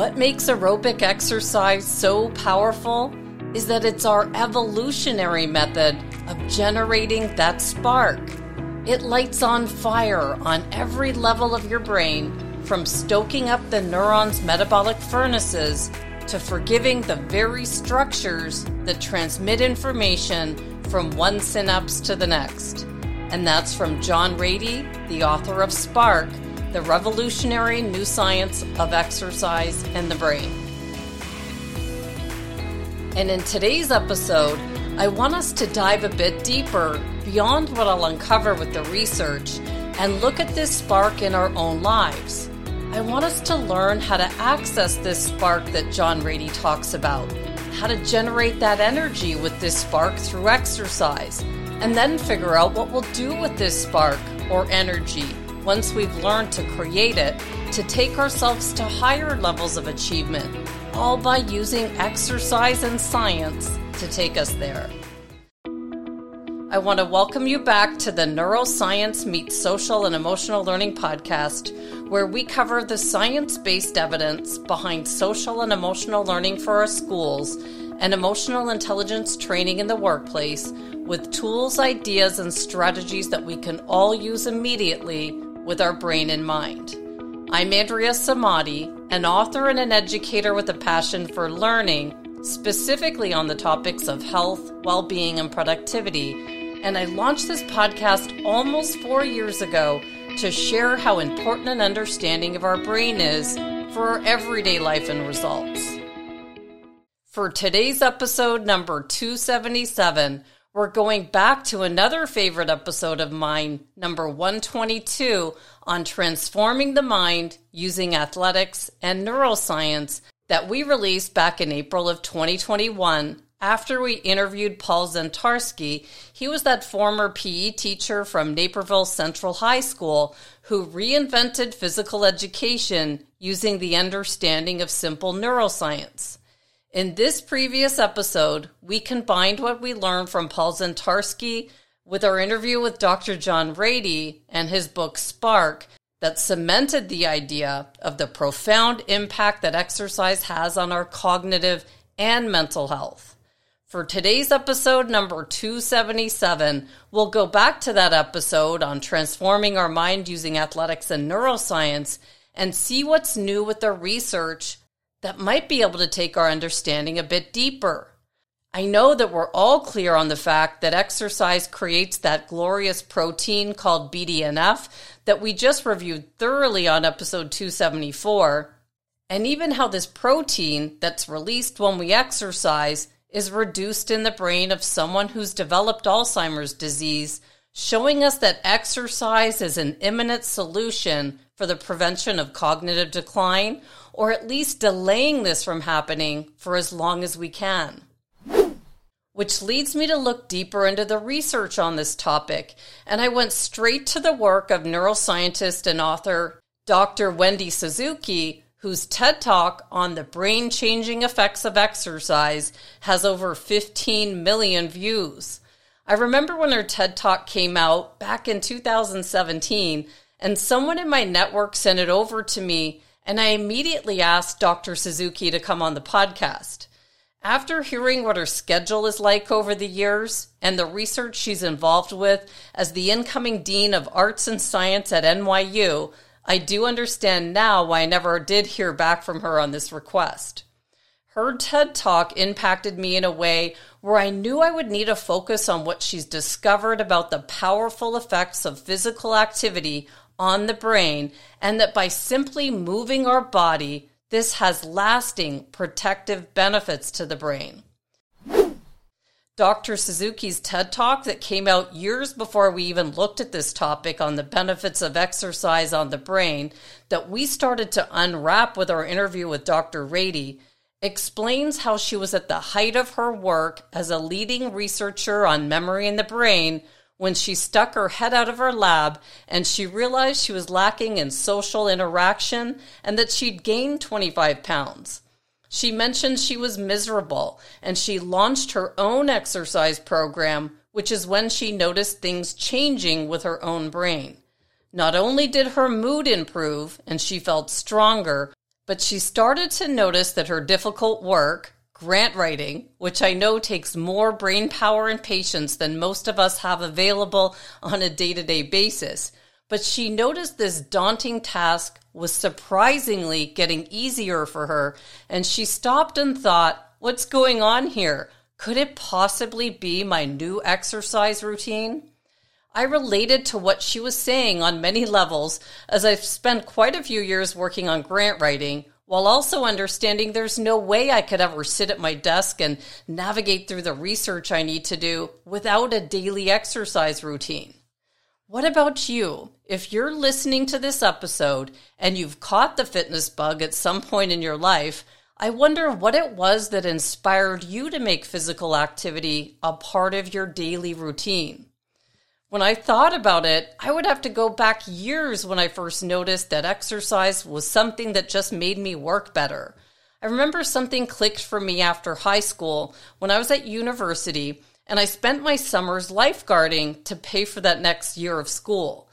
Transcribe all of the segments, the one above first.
What makes aerobic exercise so powerful is that it's our evolutionary method of generating that spark. It lights on fire on every level of your brain, from stoking up the neurons' metabolic furnaces to forgiving the very structures that transmit information from one synapse to the next. And that's from John Ratey, the author of Spark the revolutionary new science of exercise and the brain. And in today's episode, I want us to dive a bit deeper beyond what I'll uncover with the research and look at this spark in our own lives. I want us to learn how to access this spark that John Ratey talks about, how to generate that energy with this spark through exercise, and then figure out what we'll do with this spark or energy once we've learned to create it, to take ourselves to higher levels of achievement, all by using exercise and science to take us there. I want to welcome you back to the Neuroscience Meets Social and Emotional Learning podcast, where we cover the science based evidence behind social and emotional learning for our schools and emotional intelligence training in the workplace with tools, ideas, and strategies that we can all use immediately with our brain in mind. I'm Andrea Samadi, an author and an educator with a passion for learning, specifically on the topics of health, well being, and productivity. And I launched this podcast almost four years ago to share how important an understanding of our brain is for our everyday life and results. For today's episode number 277, we're going back to another favorite episode of mine, number 122, on transforming the mind using athletics and neuroscience that we released back in April of 2021 after we interviewed Paul Zientarski. He was that former PE teacher from Naperville Central High School who reinvented physical education using the understanding of simple neuroscience. In this previous episode, we combined what we learned from Paul Zientarski with our interview with Dr. John Ratey and his book Spark that cemented the idea of the profound impact that exercise has on our cognitive and mental health. For today's episode number 277, we'll go back to that episode on transforming our mind using athletics and neuroscience and see what's new with the research that might be able to take our understanding a bit deeper. I know that we're all clear on the fact that exercise creates that glorious protein called BDNF that we just reviewed thoroughly on episode 274, and even how this protein that's released when we exercise is reduced in the brain of someone who's developed Alzheimer's disease, showing us that exercise is an imminent solution for the prevention of cognitive decline or at least delaying this from happening for as long as we can. Which leads me to look deeper into the research on this topic, and I went straight to the work of neuroscientist and author Dr. Wendy Suzuki, whose TED Talk on the brain changing effects of exercise has over 15 million views. I remember when her TED Talk came out back in 2017, and someone in my network sent it over to me and I immediately asked Dr. Suzuki to come on the podcast. After hearing what her schedule is like over the years and the research she's involved with as the incoming Dean of Arts and Science at NYU, I do understand now why I never did hear back from her on this request. Her TED Talk impacted me in a way where I knew I would need a focus on what she's discovered about the powerful effects of physical activity on the brain, and that by simply moving our body, this has lasting protective benefits to the brain. Dr. Suzuki's TED Talk, that came out years before we even looked at this topic on the benefits of exercise on the brain, that we started to unwrap with our interview with Dr. Ratey, explains how she was at the height of her work as a leading researcher on memory in the brain when she stuck her head out of her lab and she realized she was lacking in social interaction and that she'd gained 25 pounds. She mentioned she was miserable and she launched her own exercise program, which is when she noticed things changing with her own brain. Not only did her mood improve and she felt stronger, But she started to notice that her difficult work, grant writing, which I know takes more brain power and patience than most of us have available on a day to day basis, but she noticed this daunting task was surprisingly getting easier for her, and she stopped and thought, What's going on here? Could it possibly be my new exercise routine? I related to what she was saying on many levels as I've spent quite a few years working on grant writing while also understanding there's no way I could ever sit at my desk and navigate through the research I need to do without a daily exercise routine. What about you? If you're listening to this episode and you've caught the fitness bug at some point in your life, I wonder what it was that inspired you to make physical activity a part of your daily routine. When I thought about it, I would have to go back years when I first noticed that exercise was something that just made me work better. I remember something clicked for me after high school when I was at university and I spent my summers lifeguarding to pay for that next year of school.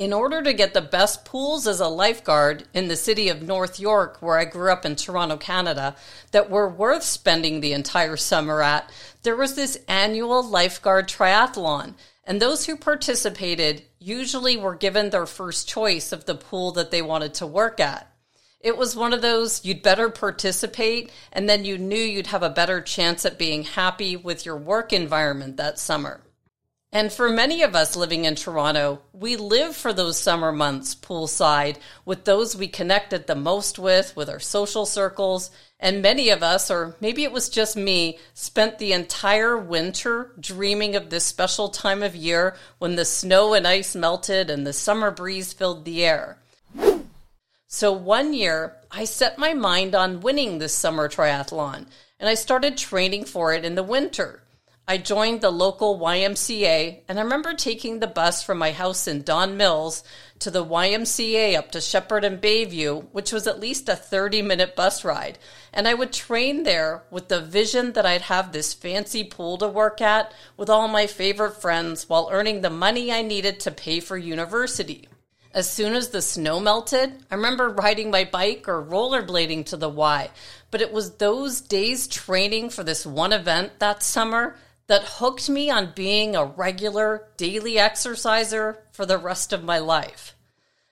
In order to get the best pools as a lifeguard in the city of North York, where I grew up in Toronto, Canada, that were worth spending the entire summer at, there was this annual lifeguard triathlon. And those who participated usually were given their first choice of the pool that they wanted to work at. It was one of those you'd better participate, and then you knew you'd have a better chance at being happy with your work environment that summer. And for many of us living in Toronto, we live for those summer months poolside with those we connected the most with, with our social circles. And many of us, or maybe it was just me, spent the entire winter dreaming of this special time of year when the snow and ice melted and the summer breeze filled the air. So one year, I set my mind on winning this summer triathlon, and I started training for it in the winter. I joined the local YMCA, and I remember taking the bus from my house in Don Mills to the YMCA up to Sheppard and Bayview, which was at least a 30 minute bus ride. And I would train there with the vision that I'd have this fancy pool to work at with all my favorite friends while earning the money I needed to pay for university. As soon as the snow melted, I remember riding my bike or rollerblading to the Y. But it was those days training for this one event that summer that hooked me on being a regular daily exerciser for the rest of my life.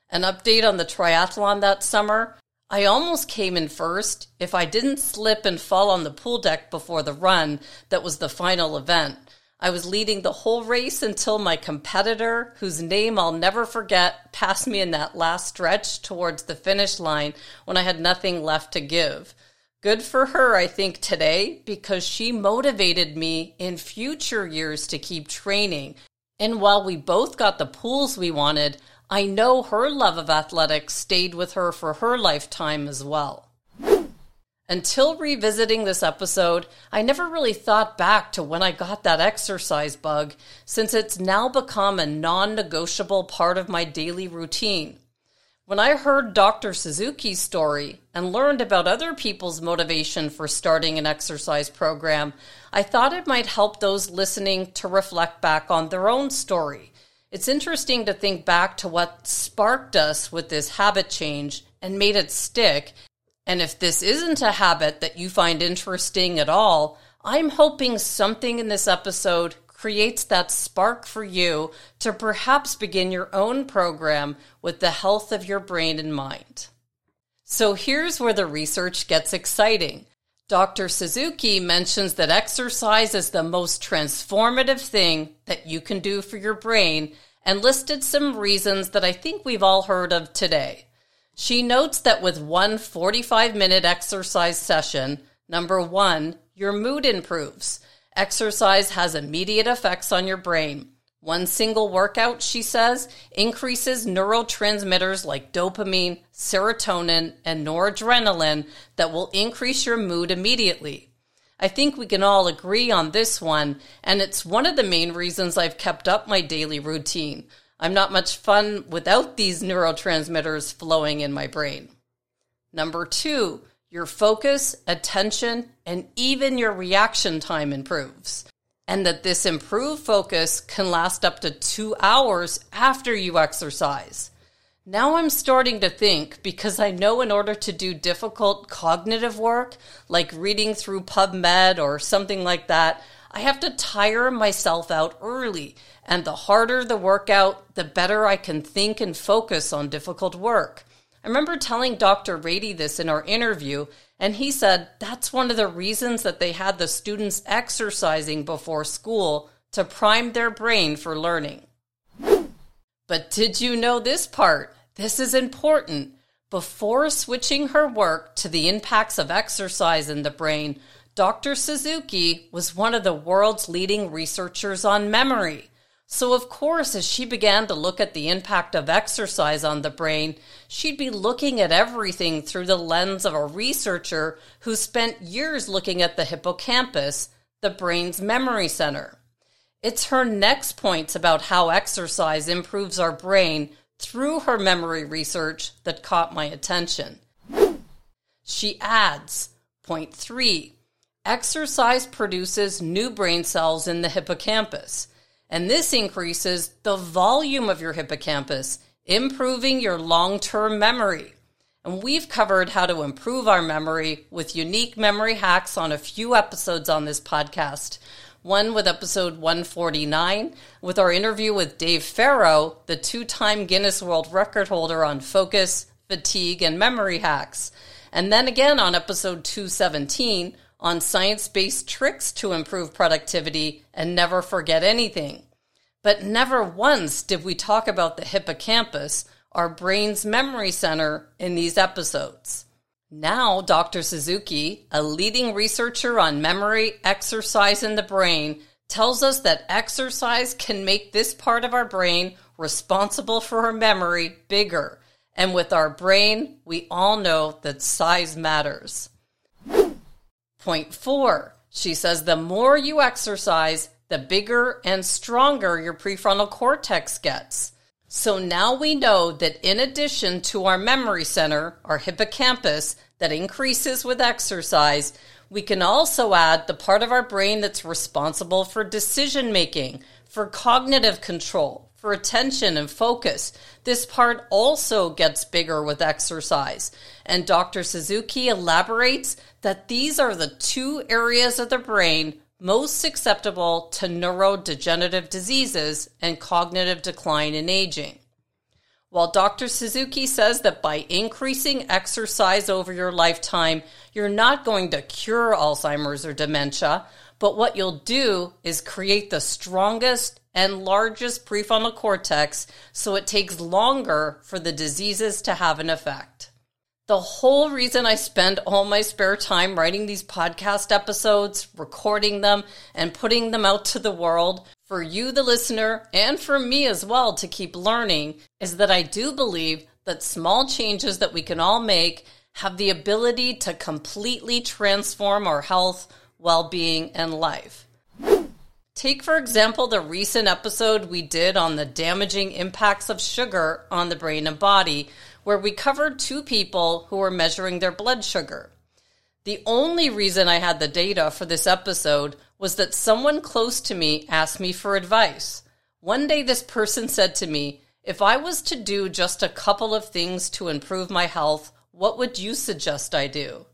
An update on the triathlon that summer I almost came in first if I didn't slip and fall on the pool deck before the run that was the final event. I was leading the whole race until my competitor, whose name I'll never forget, passed me in that last stretch towards the finish line when I had nothing left to give. Good for her, I think, today, because she motivated me in future years to keep training. And while we both got the pools we wanted, I know her love of athletics stayed with her for her lifetime as well. Until revisiting this episode, I never really thought back to when I got that exercise bug, since it's now become a non negotiable part of my daily routine. When I heard Dr. Suzuki's story and learned about other people's motivation for starting an exercise program, I thought it might help those listening to reflect back on their own story. It's interesting to think back to what sparked us with this habit change and made it stick. And if this isn't a habit that you find interesting at all, I'm hoping something in this episode creates that spark for you to perhaps begin your own program with the health of your brain in mind. So here's where the research gets exciting. Dr. Suzuki mentions that exercise is the most transformative thing that you can do for your brain and listed some reasons that I think we've all heard of today. She notes that with one 45 minute exercise session, number one, your mood improves. Exercise has immediate effects on your brain. One single workout, she says, increases neurotransmitters like dopamine, serotonin, and noradrenaline that will increase your mood immediately. I think we can all agree on this one, and it's one of the main reasons I've kept up my daily routine. I'm not much fun without these neurotransmitters flowing in my brain. Number two, your focus, attention, and even your reaction time improves. And that this improved focus can last up to two hours after you exercise. Now I'm starting to think because I know in order to do difficult cognitive work, like reading through PubMed or something like that, I have to tire myself out early. And the harder the workout, the better I can think and focus on difficult work. I remember telling Dr. Ratey this in our interview, and he said that's one of the reasons that they had the students exercising before school to prime their brain for learning. But did you know this part? This is important. Before switching her work to the impacts of exercise in the brain, Dr. Suzuki was one of the world's leading researchers on memory. So, of course, as she began to look at the impact of exercise on the brain, she'd be looking at everything through the lens of a researcher who spent years looking at the hippocampus, the brain's memory center. It's her next points about how exercise improves our brain through her memory research that caught my attention. She adds, point three, exercise produces new brain cells in the hippocampus. And this increases the volume of your hippocampus, improving your long term memory. And we've covered how to improve our memory with unique memory hacks on a few episodes on this podcast. One with episode 149, with our interview with Dave Farrow, the two time Guinness World Record holder on focus, fatigue, and memory hacks. And then again on episode 217 on science based tricks to improve productivity and never forget anything. But never once did we talk about the hippocampus, our brain's memory center, in these episodes. Now, Dr. Suzuki, a leading researcher on memory, exercise, in the brain, tells us that exercise can make this part of our brain responsible for our memory bigger. And with our brain, we all know that size matters. Point four, she says the more you exercise, the bigger and stronger your prefrontal cortex gets. So now we know that in addition to our memory center, our hippocampus, that increases with exercise, we can also add the part of our brain that's responsible for decision making, for cognitive control, for attention and focus. This part also gets bigger with exercise. And Dr. Suzuki elaborates that these are the two areas of the brain most susceptible to neurodegenerative diseases and cognitive decline in aging. While Dr. Suzuki says that by increasing exercise over your lifetime, you're not going to cure Alzheimer's or dementia, but what you'll do is create the strongest and largest prefrontal cortex so it takes longer for the diseases to have an effect. The whole reason I spend all my spare time writing these podcast episodes, recording them, and putting them out to the world for you, the listener, and for me as well to keep learning is that I do believe that small changes that we can all make have the ability to completely transform our health well being, and life. Take, for example, the recent episode we did on the damaging impacts of sugar on the brain and body, where we covered two people who were measuring their blood sugar. The only reason I had the data for this episode was that someone close to me asked me for advice. One day, this person said to me, If I was to do just a couple of things to improve my health, what would you suggest I do?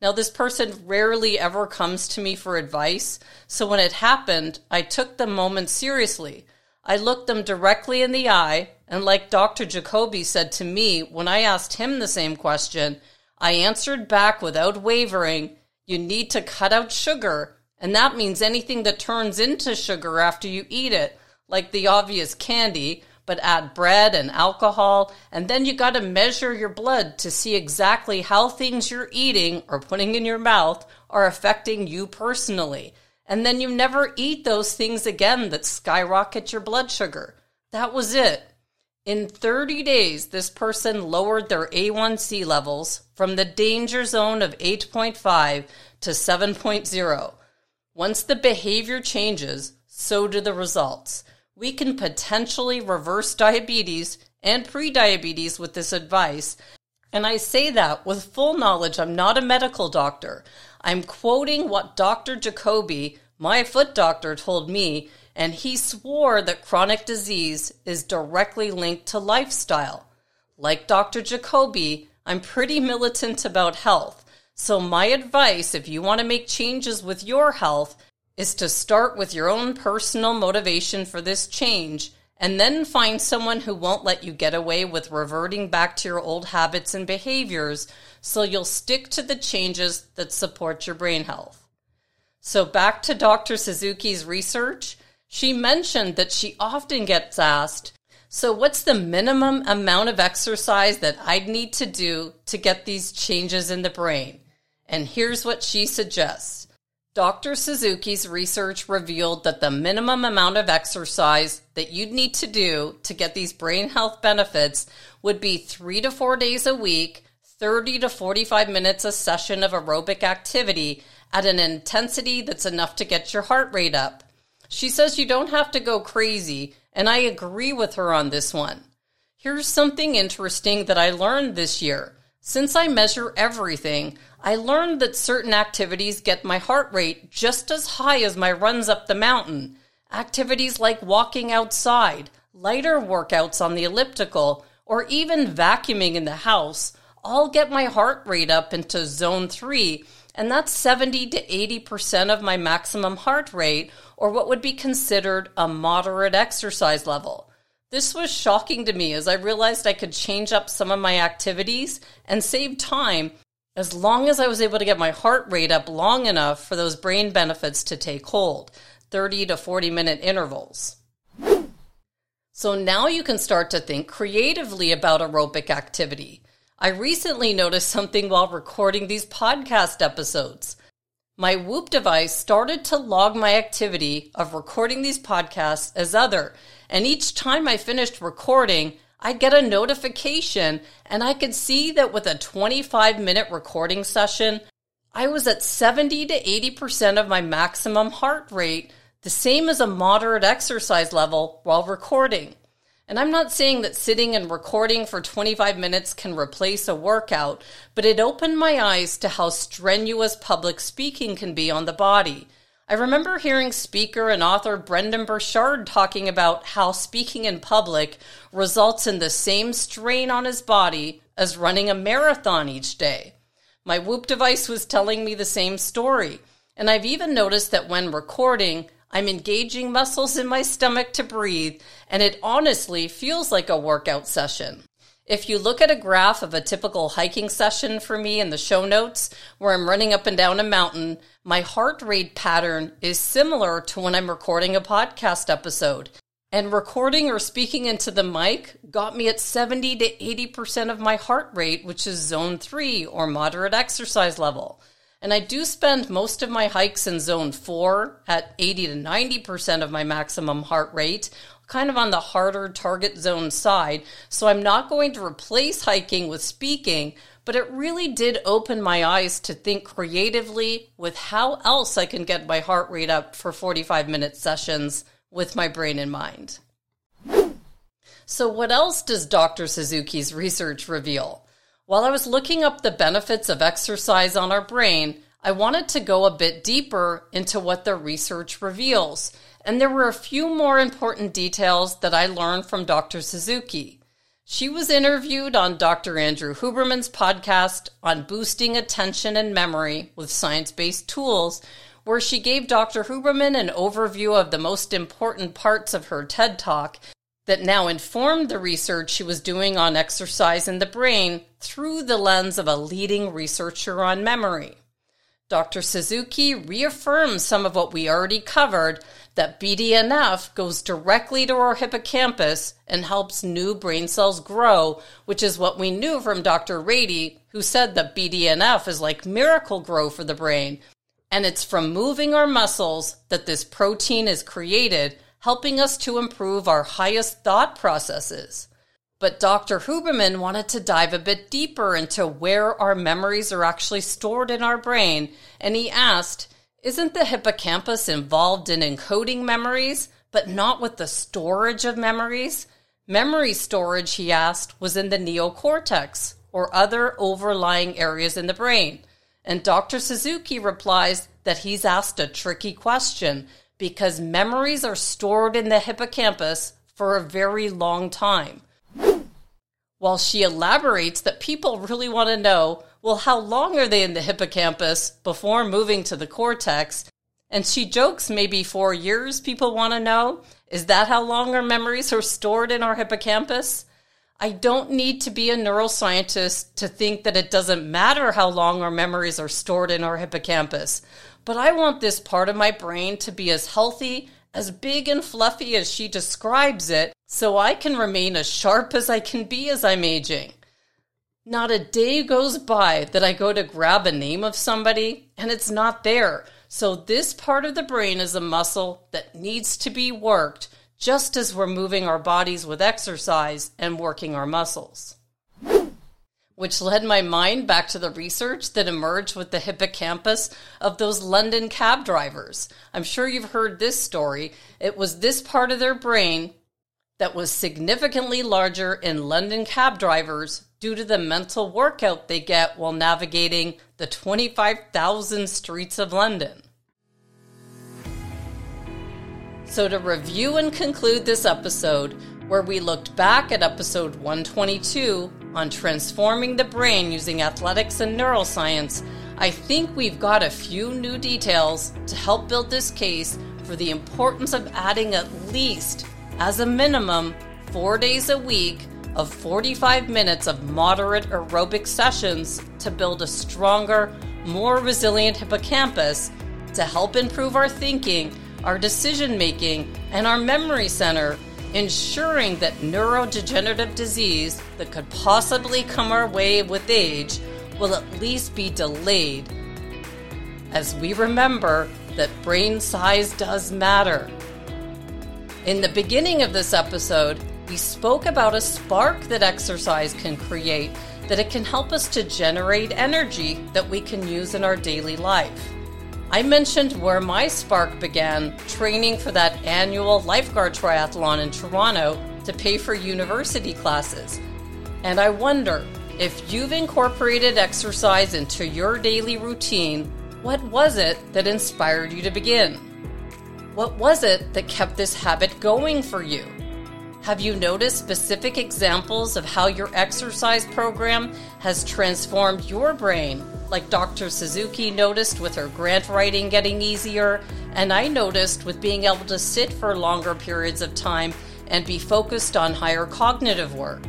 Now, this person rarely ever comes to me for advice, so when it happened, I took the moment seriously. I looked them directly in the eye, and like Dr. Jacoby said to me when I asked him the same question, I answered back without wavering, You need to cut out sugar, and that means anything that turns into sugar after you eat it, like the obvious candy, but add bread and alcohol, and then you got to measure your blood to see exactly how things you're eating or putting in your mouth are affecting you personally. And then you never eat those things again that skyrocket your blood sugar. That was it. In 30 days, this person lowered their A1C levels from the danger zone of 8.5 to 7.0. Once the behavior changes, so do the results we can potentially reverse diabetes and prediabetes with this advice. And I say that with full knowledge. I'm not a medical doctor. I'm quoting what Dr. Jacoby, my foot doctor, told me, and he swore that chronic disease is directly linked to lifestyle. like Dr. Jacoby, I'm pretty militant about health. So, my advice if you want to make changes with your health is to start with your own personal motivation for this change and then find someone who won't let you get away with reverting back to your old habits and behaviors so you'll stick to the changes that support your brain health. So, back to Dr. Suzuki's research, she mentioned that she often gets asked, So, what's the minimum amount of exercise that I'd need to do to get these changes in the brain? And here's what she suggests Dr. Suzuki's research revealed that the minimum amount of exercise that you'd need to do to get these brain health benefits would be three to four days a week, 30 to 45 minutes a session of aerobic activity at an intensity that's enough to get your heart rate up. She says you don't have to go crazy, and I agree with her on this one. Here's something interesting that I learned this year. Since I measure everything, I learned that certain activities get my heart rate just as high as my runs up the mountain. Activities like walking outside, lighter workouts on the elliptical, or even vacuuming in the house all get my heart rate up into zone 3, and that's 70 to 80% of my maximum heart rate, or what would be considered a moderate exercise level. This was shocking to me as I realized I could change up some of my activities and save time as long as I was able to get my heart rate up long enough for those brain benefits to take hold 30 to 40 minute intervals. So now you can start to think creatively about aerobic activity. I recently noticed something while recording these podcast episodes. My Whoop device started to log my activity of recording these podcasts as other and each time I finished recording, I'd get a notification and I could see that with a 25 minute recording session, I was at 70 to 80% of my maximum heart rate, the same as a moderate exercise level while recording. And I'm not saying that sitting and recording for 25 minutes can replace a workout, but it opened my eyes to how strenuous public speaking can be on the body. I remember hearing speaker and author Brendon Burchard talking about how speaking in public results in the same strain on his body as running a marathon each day. My Whoop device was telling me the same story, and I've even noticed that when recording, I'm engaging muscles in my stomach to breathe, and it honestly feels like a workout session. If you look at a graph of a typical hiking session for me in the show notes, where I'm running up and down a mountain, my heart rate pattern is similar to when I'm recording a podcast episode. And recording or speaking into the mic got me at 70 to 80% of my heart rate, which is zone three or moderate exercise level. And I do spend most of my hikes in zone four at 80 to 90% of my maximum heart rate, kind of on the harder target zone side. So I'm not going to replace hiking with speaking, but it really did open my eyes to think creatively with how else I can get my heart rate up for 45 minute sessions with my brain in mind. So, what else does Dr. Suzuki's research reveal? While I was looking up the benefits of exercise on our brain, I wanted to go a bit deeper into what the research reveals and there were a few more important details that I learned from Dr. Suzuki. She was interviewed on Dr. Andrew Huberman's podcast on boosting attention and memory with science based tools, where she gave Dr. Huberman an overview of the most important parts of her TED Talk that now informed the research she was doing on exercise in the brain through the lens of a leading researcher on memory. Dr. Suzuki reaffirms some of what we already covered that BDNF goes directly to our hippocampus and helps new brain cells grow, which is what we knew from Dr. Ratey, who said that BDNF is like Miracle-Gro for the brain. And it's from moving our muscles that this protein is created, helping us to improve our highest thought processes. But Dr. Huberman wanted to dive a bit deeper into where our memories are actually stored in our brain, and he asked, Isn't the hippocampus involved in encoding memories, but not with the storage of memories? Memory storage, he asked, was in the neocortex or other overlying areas in the brain. And Dr. Suzuki replies that he's asked a tricky question because memories are stored in the hippocampus for a very long time. While she elaborates that people really want to know, well, how long are they in the hippocampus before moving to the cortex? And she jokes maybe four years people want to know. Is that how long our memories are stored in our hippocampus? I don't need to be a neuroscientist to think that it doesn't matter how long our memories are stored in our hippocampus. But I want this part of my brain to be as healthy, as big and fluffy as she describes it, so I can remain as sharp as I can be as I'm aging. Not a day goes by that I go to grab a name of somebody and it's not there. So, this part of the brain is a muscle that needs to be worked just as we're moving our bodies with exercise and working our muscles. Which led my mind back to the research that emerged with the hippocampus of those London cab drivers. I'm sure you've heard this story. It was this part of their brain that was significantly larger in London cab drivers due to the mental workout they get while navigating the 25,000 streets of London. So, to review and conclude this episode, where we looked back at episode 122 on transforming the brain using athletics and neuroscience, I think we've got a few new details to help build this case for the importance of adding at least, as a minimum, four days a week of 45 minutes of moderate aerobic sessions to build a stronger, more resilient hippocampus to help improve our thinking our decision making, and our memory center, ensuring that neurodegenerative disease that could possibly come our way with age will at least be delayed. As we remember that brain size does matter. In the beginning of this episode, we spoke about a spark that exercise can create, that it can help us to generate energy that we can use in our daily life. I mentioned where my spark began training for that annual lifeguard triathlon in Toronto to pay for university classes. And I wonder if you've incorporated exercise into your daily routine, what was it that inspired you to begin? What was it that kept this habit going for you? Have you noticed specific examples of how your exercise program has transformed your brain like Dr. Suzuki noticed with her grant writing getting easier, and I noticed with being able to sit for longer periods of time and be focused on higher cognitive work.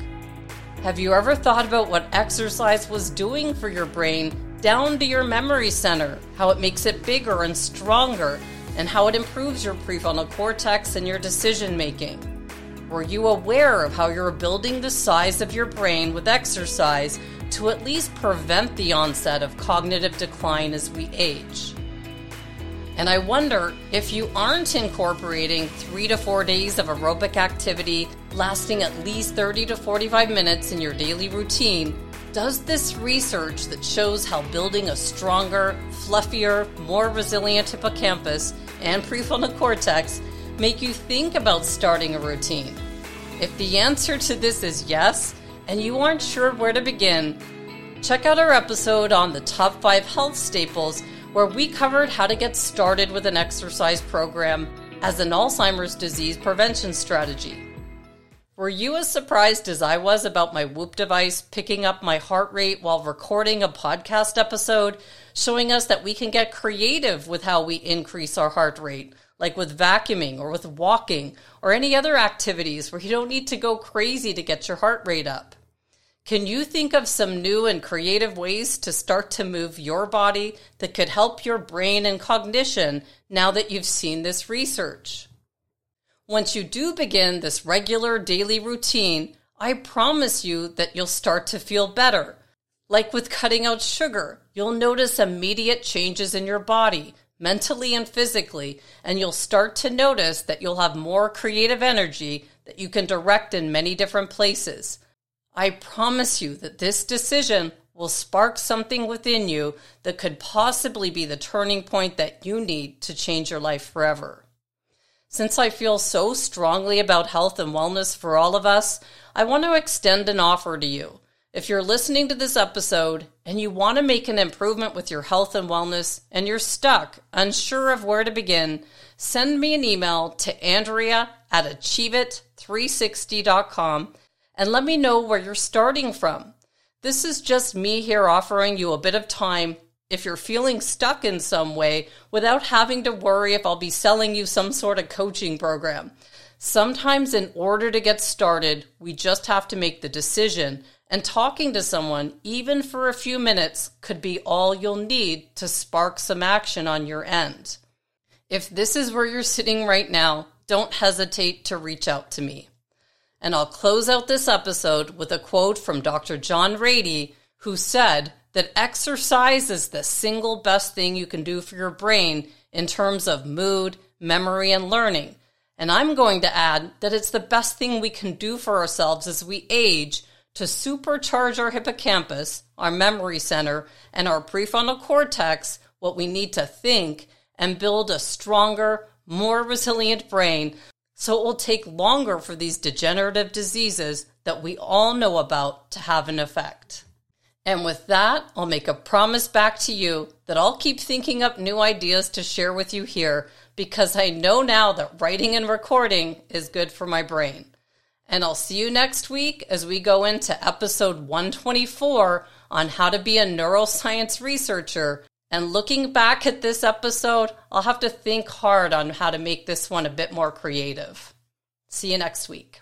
Have you ever thought about what exercise was doing for your brain down to your memory center, how it makes it bigger and stronger, and how it improves your prefrontal cortex and your decision making? Were you aware of how you're building the size of your brain with exercise to at least prevent the onset of cognitive decline as we age. And I wonder if you aren't incorporating three to four days of aerobic activity lasting at least 30 to 45 minutes in your daily routine, does this research that shows how building a stronger, fluffier, more resilient hippocampus and prefrontal cortex make you think about starting a routine? If the answer to this is yes, and you aren't sure where to begin, check out our episode on the top five health staples where we covered how to get started with an exercise program as an Alzheimer's disease prevention strategy. Were you as surprised as I was about my Whoop device picking up my heart rate while recording a podcast episode, showing us that we can get creative with how we increase our heart rate, like with vacuuming or with walking or any other activities where you don't need to go crazy to get your heart rate up? Can you think of some new and creative ways to start to move your body that could help your brain and cognition now that you've seen this research? Once you do begin this regular daily routine, I promise you that you'll start to feel better. Like with cutting out sugar, you'll notice immediate changes in your body, mentally and physically, and you'll start to notice that you'll have more creative energy that you can direct in many different places. I promise you that this decision will spark something within you that could possibly be the turning point that you need to change your life forever. Since I feel so strongly about health and wellness for all of us, I want to extend an offer to you. If you're listening to this episode and you want to make an improvement with your health and wellness and you're stuck, unsure of where to begin, send me an email to Andrea at achieveit360.com and let me know where you're starting from. This is just me here offering you a bit of time if you're feeling stuck in some way without having to worry if I'll be selling you some sort of coaching program. Sometimes, in order to get started, we just have to make the decision, and talking to someone, even for a few minutes, could be all you'll need to spark some action on your end. If this is where you're sitting right now, don't hesitate to reach out to me. And I'll close out this episode with a quote from Dr. John Ratey, who said that exercise is the single best thing you can do for your brain in terms of mood, memory, and learning. And I'm going to add that it's the best thing we can do for ourselves as we age to supercharge our hippocampus, our memory center, and our prefrontal cortex, what we need to think, and build a stronger, more resilient brain so it will take longer for these degenerative diseases that we all know about to have an effect. And with that, I'll make a promise back to you that I'll keep thinking up new ideas to share with you here because I know now that writing and recording is good for my brain. And I'll see you next week as we go into episode 124 on how to be a neuroscience researcher. And looking back at this episode, I'll have to think hard on how to make this one a bit more creative. See you next week.